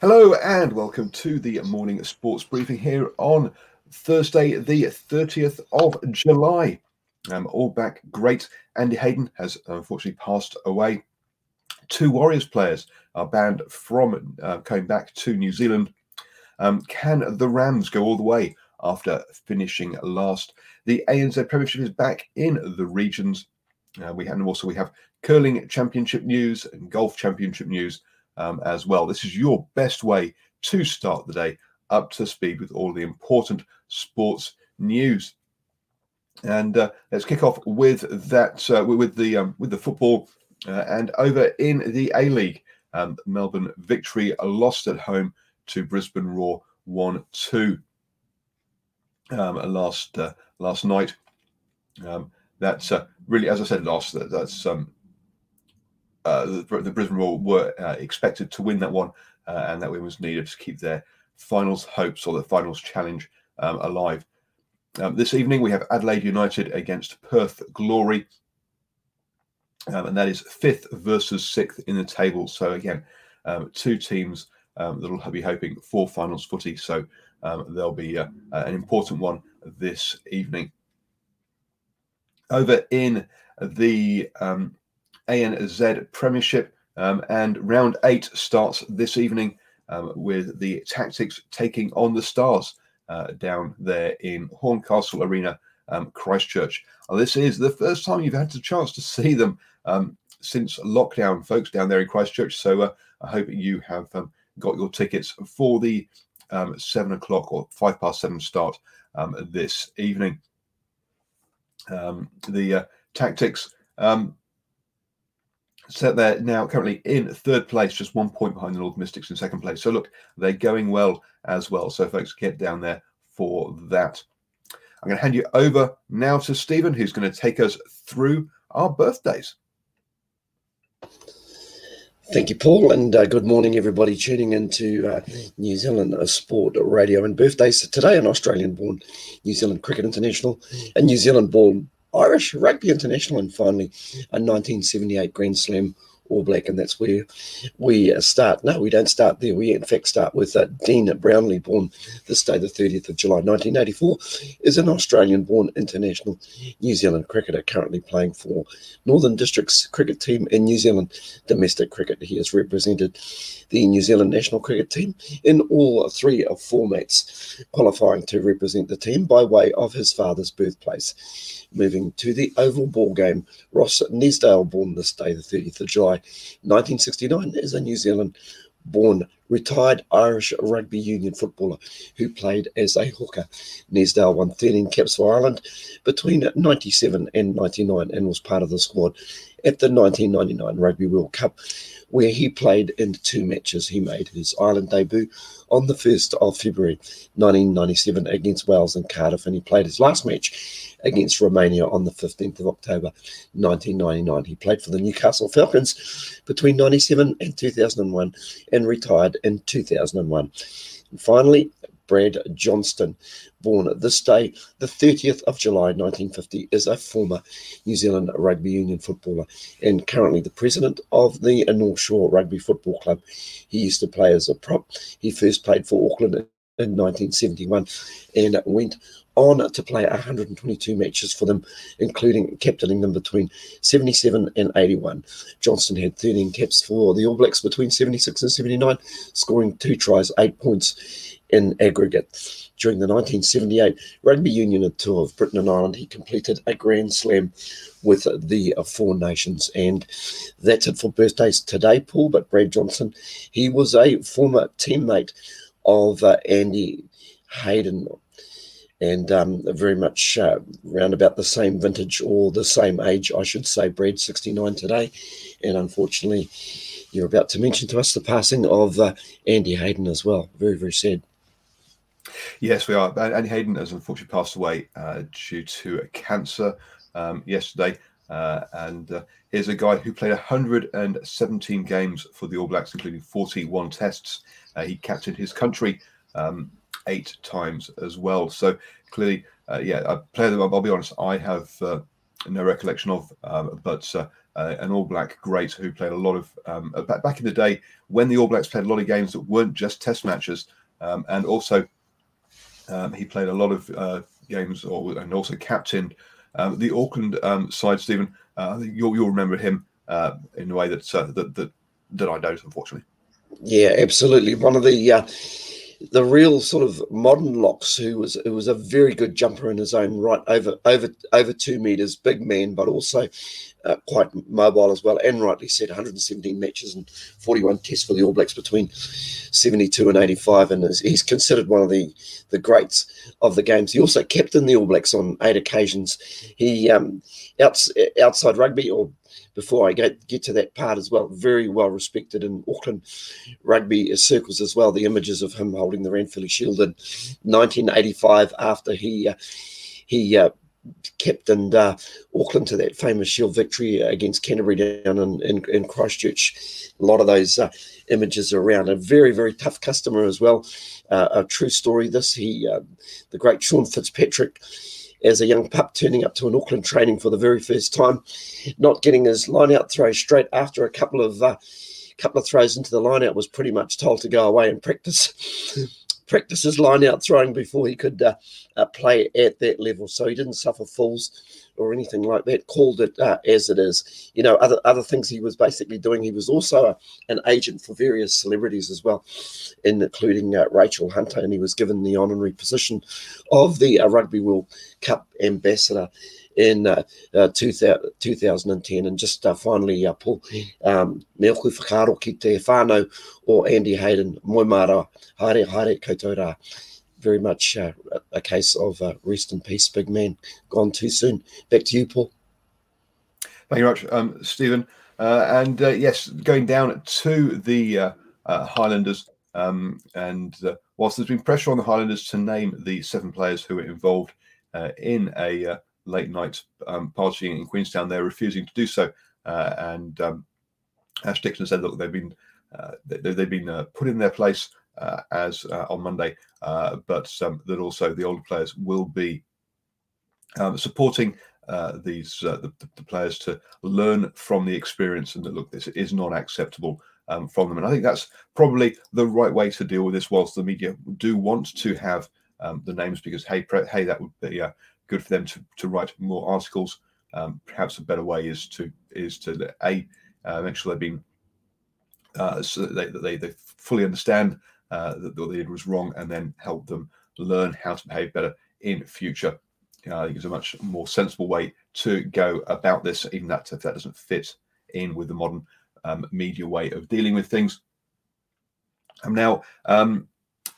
Hello and welcome to the morning sports briefing here on Thursday, the 30th of July. Um, all back great. Andy Hayden has unfortunately passed away. Two Warriors players are banned from uh, coming back to New Zealand. Um, can the Rams go all the way after finishing last? The ANZ Premiership is back in the regions. Uh, we have, and also we have curling championship news and golf championship news um, as well. This is your best way to start the day up to speed with all the important sports news. And uh, let's kick off with that uh, with the um, with the football uh, and over in the A League. Um, Melbourne victory lost at home to Brisbane Roar one two um, last uh, last night. Um, that's uh, really, as I said last, that, that's um, uh, the, the, Brisbane Roar were uh, expected to win that one, uh, and that win was needed to keep their finals hopes or the finals challenge um, alive. Um, this evening we have Adelaide United against Perth Glory, um, and that is fifth versus sixth in the table. So again, um, two teams um, that will be hoping for finals footy. So um, there'll be uh, an important one this evening. Over in the ANZ Premiership. Um, and round eight starts this evening um, with the Tactix taking on the Stars uh, down there in Horncastle Arena, um, Christchurch. Well, this is the first time you've had the chance to see them um, since lockdown, folks, down there in Christchurch. So uh, I hope you have um, got your tickets for the um, seven o'clock or five past seven start this evening. the uh, Tactix. Um, so they're now currently in third place, just one point behind the North Mystics in second place. So look, they're going well as well. So folks, get down there for that. I'm going to hand you over now to Stephen, who's going to take us through our birthdays. Thank you, Paul, and uh, good morning, everybody tuning into uh, New Zealand Sport Radio and birthdays today. An Australian-born New Zealand Cricket International, and New Zealand-born Irish Rugby International, and finally a 1978 Grand Slam All Black, and that's where we start. No, we don't start there. We in fact start with uh, Dean Brownlie, born this day, the 30th of July 1984, is an Australian-born international New Zealand cricketer currently playing for Northern Districts cricket team in New Zealand domestic cricket. He has represented the New Zealand national cricket team in all three of formats, qualifying to represent the team by way of his father's birthplace. Moving to the oval ball game, Ross Nesdale, born this day, the 30th of July 1969, is a New Zealand born retired Irish rugby union footballer who played as a hooker. Nesdale won 13 caps for Ireland between 97 and 99 and was part of the squad at the 1999 Rugby World Cup, where he played in two matches. He made his Ireland debut on the 1st of February 1997 against Wales in Cardiff, and he played his last match against Romania on the 15th of October 1999. He played for the Newcastle Falcons between 97 and 2001 and retired in 2001. And finally, Brad Johnstone, born this day, the 30th of July 1950, is a former New Zealand Rugby Union footballer and currently the president of the North Shore Rugby Football Club. He used to play as a prop. He first played for Auckland in 1971 and went on to play 122 matches for them, including captaining them between 77 and 81. Johnstone had 13 caps for the All Blacks between 76 and 79, scoring two tries, eight points in aggregate. During the 1978 Rugby Union Tour of Britain and Ireland, he completed a Grand Slam with the Four Nations. And that's it for birthdays today, Paul. But Brad Johnson, he was a former teammate of uh, Andy Hayden and um, very much uh, around about the same vintage or the same age, I should say. bred 69 today. And unfortunately, you're about to mention to us the passing of uh, Andy Hayden as well. Very, very sad. Yes, we are. Andy Hayden has unfortunately passed away uh, due to cancer um, yesterday. Uh, and uh, here's a guy who played 117 games for the All Blacks, including 41 tests. Uh, he captained his country um, eight times as well. So clearly, uh, yeah, a player that I'll be honest, I have uh, no recollection of, um, but uh, uh, an All Black great who played a lot of um, back, back in the day when the All Blacks played a lot of games that weren't just Test matches, um, and also um, he played a lot of uh, games or, and also captained um, the Auckland um, side. Stephen, uh, you'll, you'll remember him in a way that that that that I don't, unfortunately. Yeah, absolutely. One of the the real sort of modern locks who was who was a very good jumper in his own right over over over two meters big man but also uh, quite mobile as well and rightly said 117 matches and 41 tests for the all blacks between 72 and 85 and he's considered one of the the greats of the games. He also captained the all blacks on eight occasions. He um outs, outside rugby or before I get, get to that part as well, very well respected in Auckland rugby circles as well. The images of him holding the Ranfurly Shield in 1985 after he uh, he uh, captained uh, Auckland to that famous Shield victory against Canterbury down in, in, in Christchurch. A lot of those uh, images are around. A very, very tough customer as well. Uh, a true story. This he, uh, the great Sean Fitzpatrick, as a young pup turning up to an Auckland training for the very first time, not getting his line out throw straight after a couple of uh, couple of throws into the line out was pretty much told to go away and practice practice his line out throwing before he could uh, uh, play at that level. So he didn't suffer falls or anything like that. Called it uh, as it is. You know, other other things he was basically doing. He was also a, an agent for various celebrities as well, including uh, Rachel Hunter, and he was given the honorary position of the uh, Rugby World Cup ambassador in uh, uh, 2000, 2010. And just uh, finally, uh, Paul, um, me oku whakaro ki Andy Hayden, moi mara, haere haere rā. Very much uh, a case of uh, rest in peace, big man, gone too soon. Back to you, Paul. Thank you very much, um, Stephen. Uh, and uh, yes, going down to the uh, uh, Highlanders. Um, and whilst there's been pressure on the Highlanders to name the seven players who were involved in a late night um, partying in Queenstown. They're refusing to do so. And um, Ash Dixon said, look, they've been they, have been put in their place as uh, on Monday, uh, but um, that also the older players will be um, supporting these the, the, players to learn from the experience and that look, this is not acceptable. Um, from them, and I think that's probably the right way to deal with this. Whilst the media do want to have um, the names, because hey, pre- hey, that would be good for them to, to write more articles. Um, perhaps a better way is to is to a uh, make sure they've been uh, so they, they they fully understand uh, that what they did was wrong, and then help them learn how to behave better in future. Uh, I think it's a much more sensible way to go about this, even that if that doesn't fit in with the modern um, media way of dealing with things. And now, um,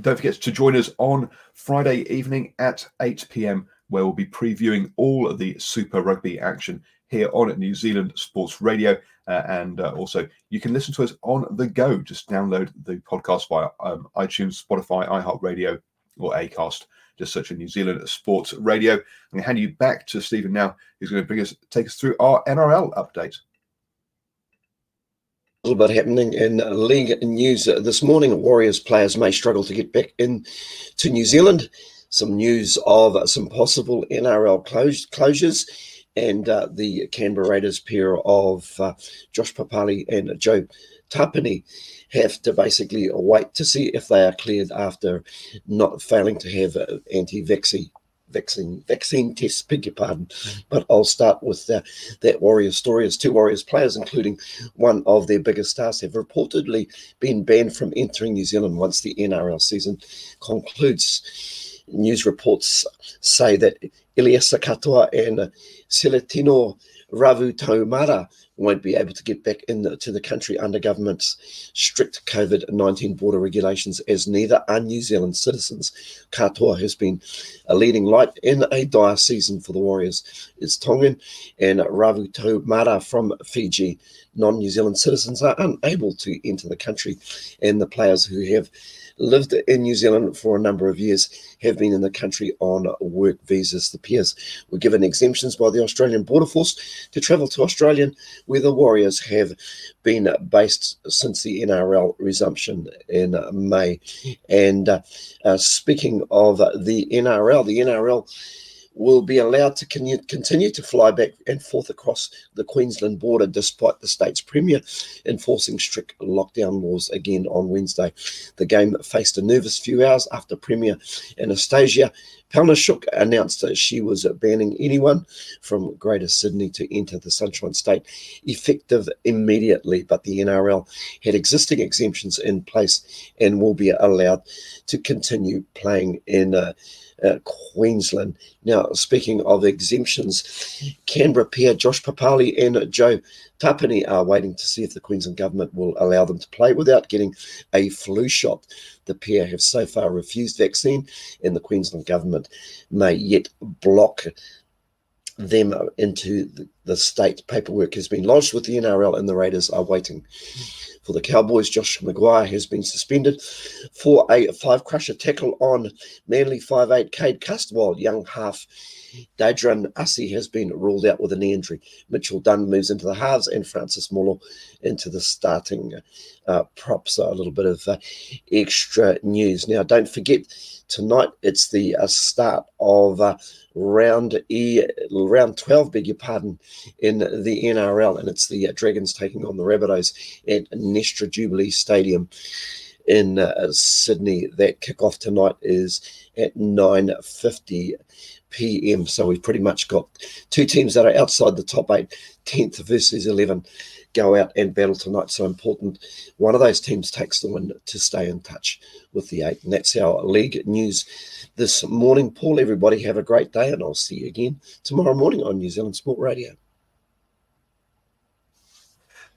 don't forget to join us on Friday evening at 8 p.m where we'll be previewing all of the Super Rugby action here on New Zealand Sports Radio. Uh, and uh, also, you can listen to us on the go. Just download the podcast via um, iTunes, Spotify, iHeartRadio, or Acast. Just search for New Zealand Sports Radio. I'm going to hand you back to Stephen now, who's going to bring us take us through our NRL update. A little bit happening in league news this morning. Warriors players may struggle to get back in to New Zealand. Some news of some possible NRL closures and uh, the Canberra Raiders pair of uh, Josh Papalii and Joe Tapine have to basically wait to see if they are cleared after not failing to have anti-vaccine vaccine vaccine tests. Beg your pardon, but I'll start with the, that Warriors story. As two Warriors players, including one of their biggest stars, have reportedly been banned from entering New Zealand once the NRL season concludes. News reports say that Eliesa Katoa and Celestino Ravutaumara won't be able to get back into the country under government's strict COVID 19 border regulations, as neither are New Zealand citizens. Katoa has been a leading light in a dire season for the Warriors. Is Tongan and Ravutaumara from Fiji. Non New Zealand citizens are unable to enter the country, and the players who have lived in New Zealand for a number of years, have been in the country on work visas. The peers were given exemptions by the Australian Border Force to travel to Australia, where the Warriors have been based since the NRL resumption in May. And uh, uh, speaking of the NRL, the NRL will be allowed to continue to fly back and forth across the Queensland border despite the state's premier enforcing strict lockdown laws again on Wednesday. The game faced a nervous few hours after Premier Anastasia Palaszczuk announced that she was banning anyone from Greater Sydney to enter the Sunshine State effective immediately. But the NRL had existing exemptions in place and will be allowed to continue playing in. Uh, uh, Queensland. Now, speaking of exemptions, Canberra pair Josh Papalii and Joe Tapine are waiting to see if the Queensland government will allow them to play without getting a flu shot. The pair have so far refused vaccine, and the Queensland government may yet block them into the, the state. Paperwork has been lodged with the NRL, and the Raiders are waiting for the Cowboys. Josh McGuire has been suspended for a five crusher tackle on Manly 5'8 Cade while young half Daejarn Asi has been ruled out with a knee injury. Mitchell Dunn moves into the halves and Francis Molo into the starting uh, prop. So a little bit of uh, extra news. Now, don't forget, tonight it's the uh, start of uh, round E, round 12, beg your pardon, in the NRL, and it's the uh, Dragons taking on the Rabbitohs at Nestor Jubilee Stadium in uh, Sydney. That kickoff tonight is at 9.50 p.m. So we've pretty much got two teams that are outside the top eight, 10th versus 11, go out and battle tonight. So important. One of those teams takes the win to stay in touch with the eight. And that's our league news this morning. Paul, everybody have a great day, and I'll see you again tomorrow morning on New Zealand Sport Radio.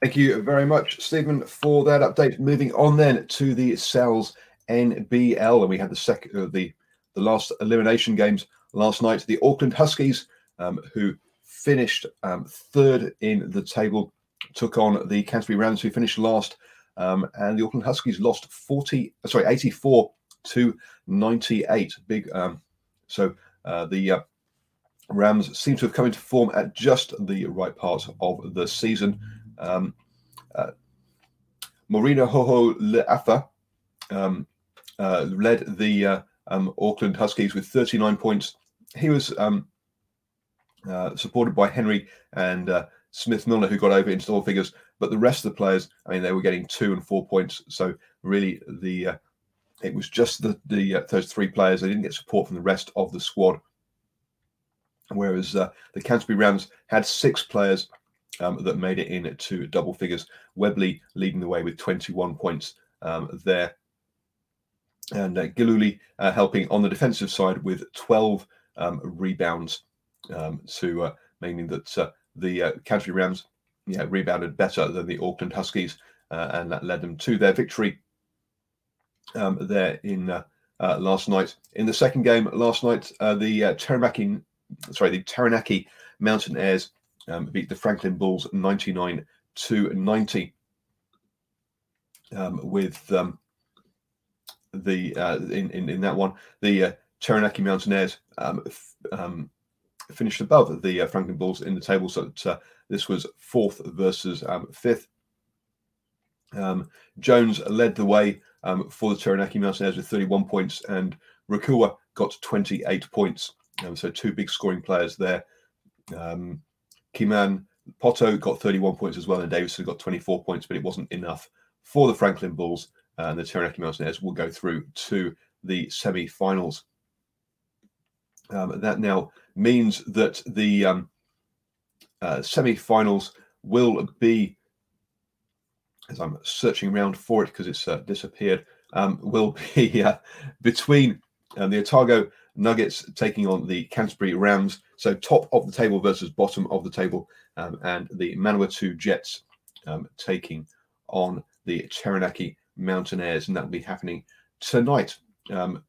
Thank you very much, Stephen, for that update. Moving on then to the Sal's NBL, and we had the second, uh, the the last elimination games last night. The Auckland Huskies, um, who finished um, third in the table, took on the Canterbury Rams, who finished last. Um, and the Auckland Huskies lost 40, sorry, 84 to 98. Big. Um, so uh, the uh, Rams seem to have come into form at just the right part of the season. Um, uh, Morena Hoho Le'afa um, uh, led the uh, um, Auckland Huskies with 39 points he was um, uh, supported by Henry and uh, Smith Milner, who got over into double figures. But the rest of the players, I mean, they were getting two and four points. So really, the uh, it was just the the uh, those three players. They didn't get support from the rest of the squad. Whereas uh, the Canterbury Rams had six players um, that made it in to double figures. Webley leading the way with 21 points um, there. And uh, uh, helping on the defensive side with 12 um, rebounds um, to uh, meaning that uh, the uh, Canterbury Rams yeah, rebounded better than the Auckland Huskies, uh, and that led them to their victory um, there in last night. In the second game last night, the Taranaki, sorry, the Taranaki Mountaineers um, beat the Franklin Bulls 99 to 90. Um, with um, the uh, in, in in that one, the uh, Taranaki Mountaineers um, f- um, finished above the uh, Franklin Bulls in the table. So uh, this was fourth versus um, fifth. Jones led the way for the Taranaki Mountaineers with 31 points, and Rakua got 28 points. So two big scoring players there. Um, Kiman Poto got 31 points as well, and Davison got 24 points, but it wasn't enough for the Franklin Bulls. Uh, and the Taranaki Mountaineers will go through to the semi-finals. Um, that now means that the um, uh, semi-finals will be, as I'm searching around for it because it's uh, disappeared, um, will be uh, between um, the Otago Nuggets taking on the Canterbury Rams. So top of the table versus bottom of the table, um, and the Manawatu Jets um, taking on the Taranaki Mountaineers, and that will be happening tonight. Um,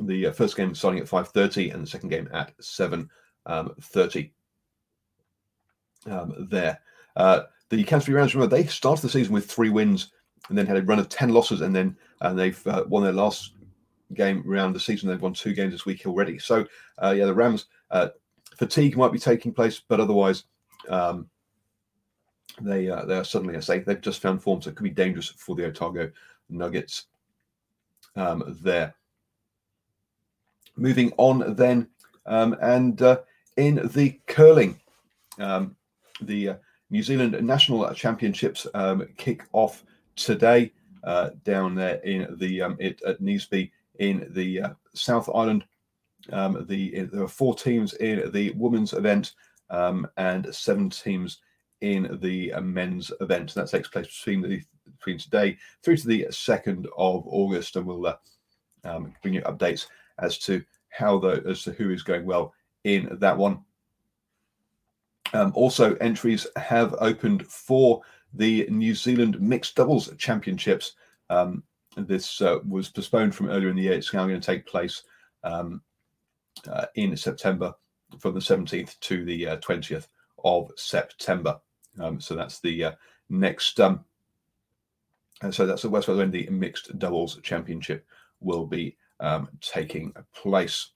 the uh, first game starting at 5.30 and the second game at 7.30 um, um, there. Uh, the Canterbury Rams, remember, they started the season with three wins and then had a run of 10 losses and then and they've uh, won their last game around the season. They've won two games this week already. So, uh, yeah, the Rams, uh, fatigue might be taking place, but otherwise, um, they uh, they are suddenly, I say, they've just found forms that could be dangerous for the Otago Nuggets um, there. Moving on then, um, and uh, in the curling, um, the uh, New Zealand National Championships um, kick off today uh, down there in the um, it, at Naseby in the uh, South Island. Um, the there are four teams in the women's event um, and seven teams in the uh, men's event. That takes place between the between today through to the second of August, and we'll uh, um, bring you updates as to how the as to who is going well in that one. Um, also, entries have opened for the New Zealand Mixed Doubles Championships. Um, this uh, was postponed from earlier in the year. It's now going to take place um, uh, in September from the 17th to the uh, 20th of September. Um, so that's the uh, next. Um, and so that's the West when the Mixed Doubles Championship will be um, taking place.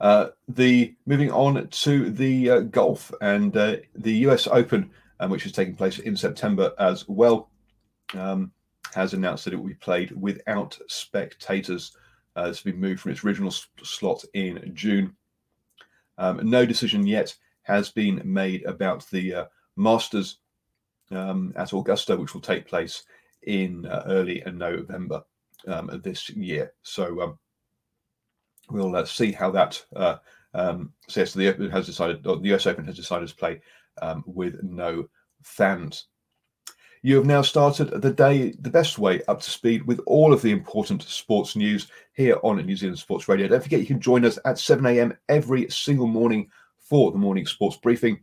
Uh, the moving on to the uh, golf and uh, the U.S. Open, um, which is taking place in September as well, um, has announced that it will be played without spectators. Uh, it's been moved from its original slot in June. Um, no decision yet has been made about the uh, Masters um, at Augusta, which will take place in uh, early November um, this year. So um, we'll uh, see how that. Uh, um, so the Open has decided, the US Open has decided to play um, with no fans. You have now started the day the best way up to speed with all of the important sports news here on New Zealand Sports Radio. Don't forget you can join us at 7 a.m. every single morning for the morning sports briefing.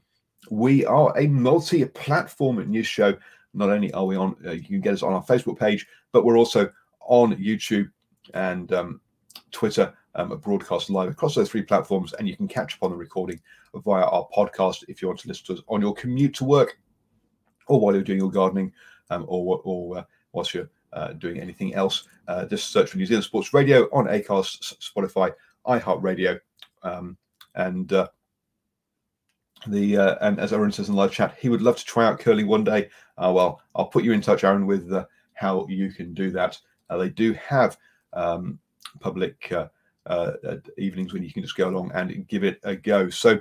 We are a multi platform news show. Not only are we on, uh, you can get us on our Facebook page, but we're also on YouTube and um, Twitter, um, broadcast live across those three platforms. And you can catch up on the recording via our podcast if you want to listen to us on your commute to work or while you're doing your gardening um, or, or uh, whilst you're uh, doing anything else. Uh, just search for New Zealand Sports Radio on Acast, Spotify, iHeartRadio, um, and the uh, and as Aaron says in the live chat, he would love to try out curling one day. Uh, well, I'll put you in touch, Aaron, with uh, how you can do that. They do have um, public evenings when you can just go along and give it a go. So,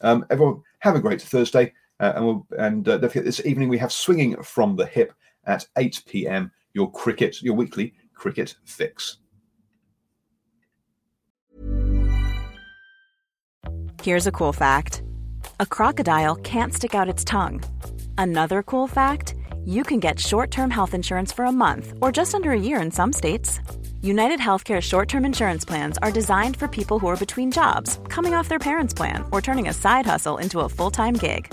um, everyone, have a great Thursday, Uh, and we'll, and uh, don't forget this evening we have swinging from the hip at 8 p.m. Your cricket, your weekly cricket fix. Here's a cool fact a crocodile can't stick out its tongue. Another cool fact you can get short term health insurance for a month or just under a year in some states. United Healthcare short term insurance plans are designed for people who are between jobs, coming off their parents' plan, or turning a side hustle into a full time gig.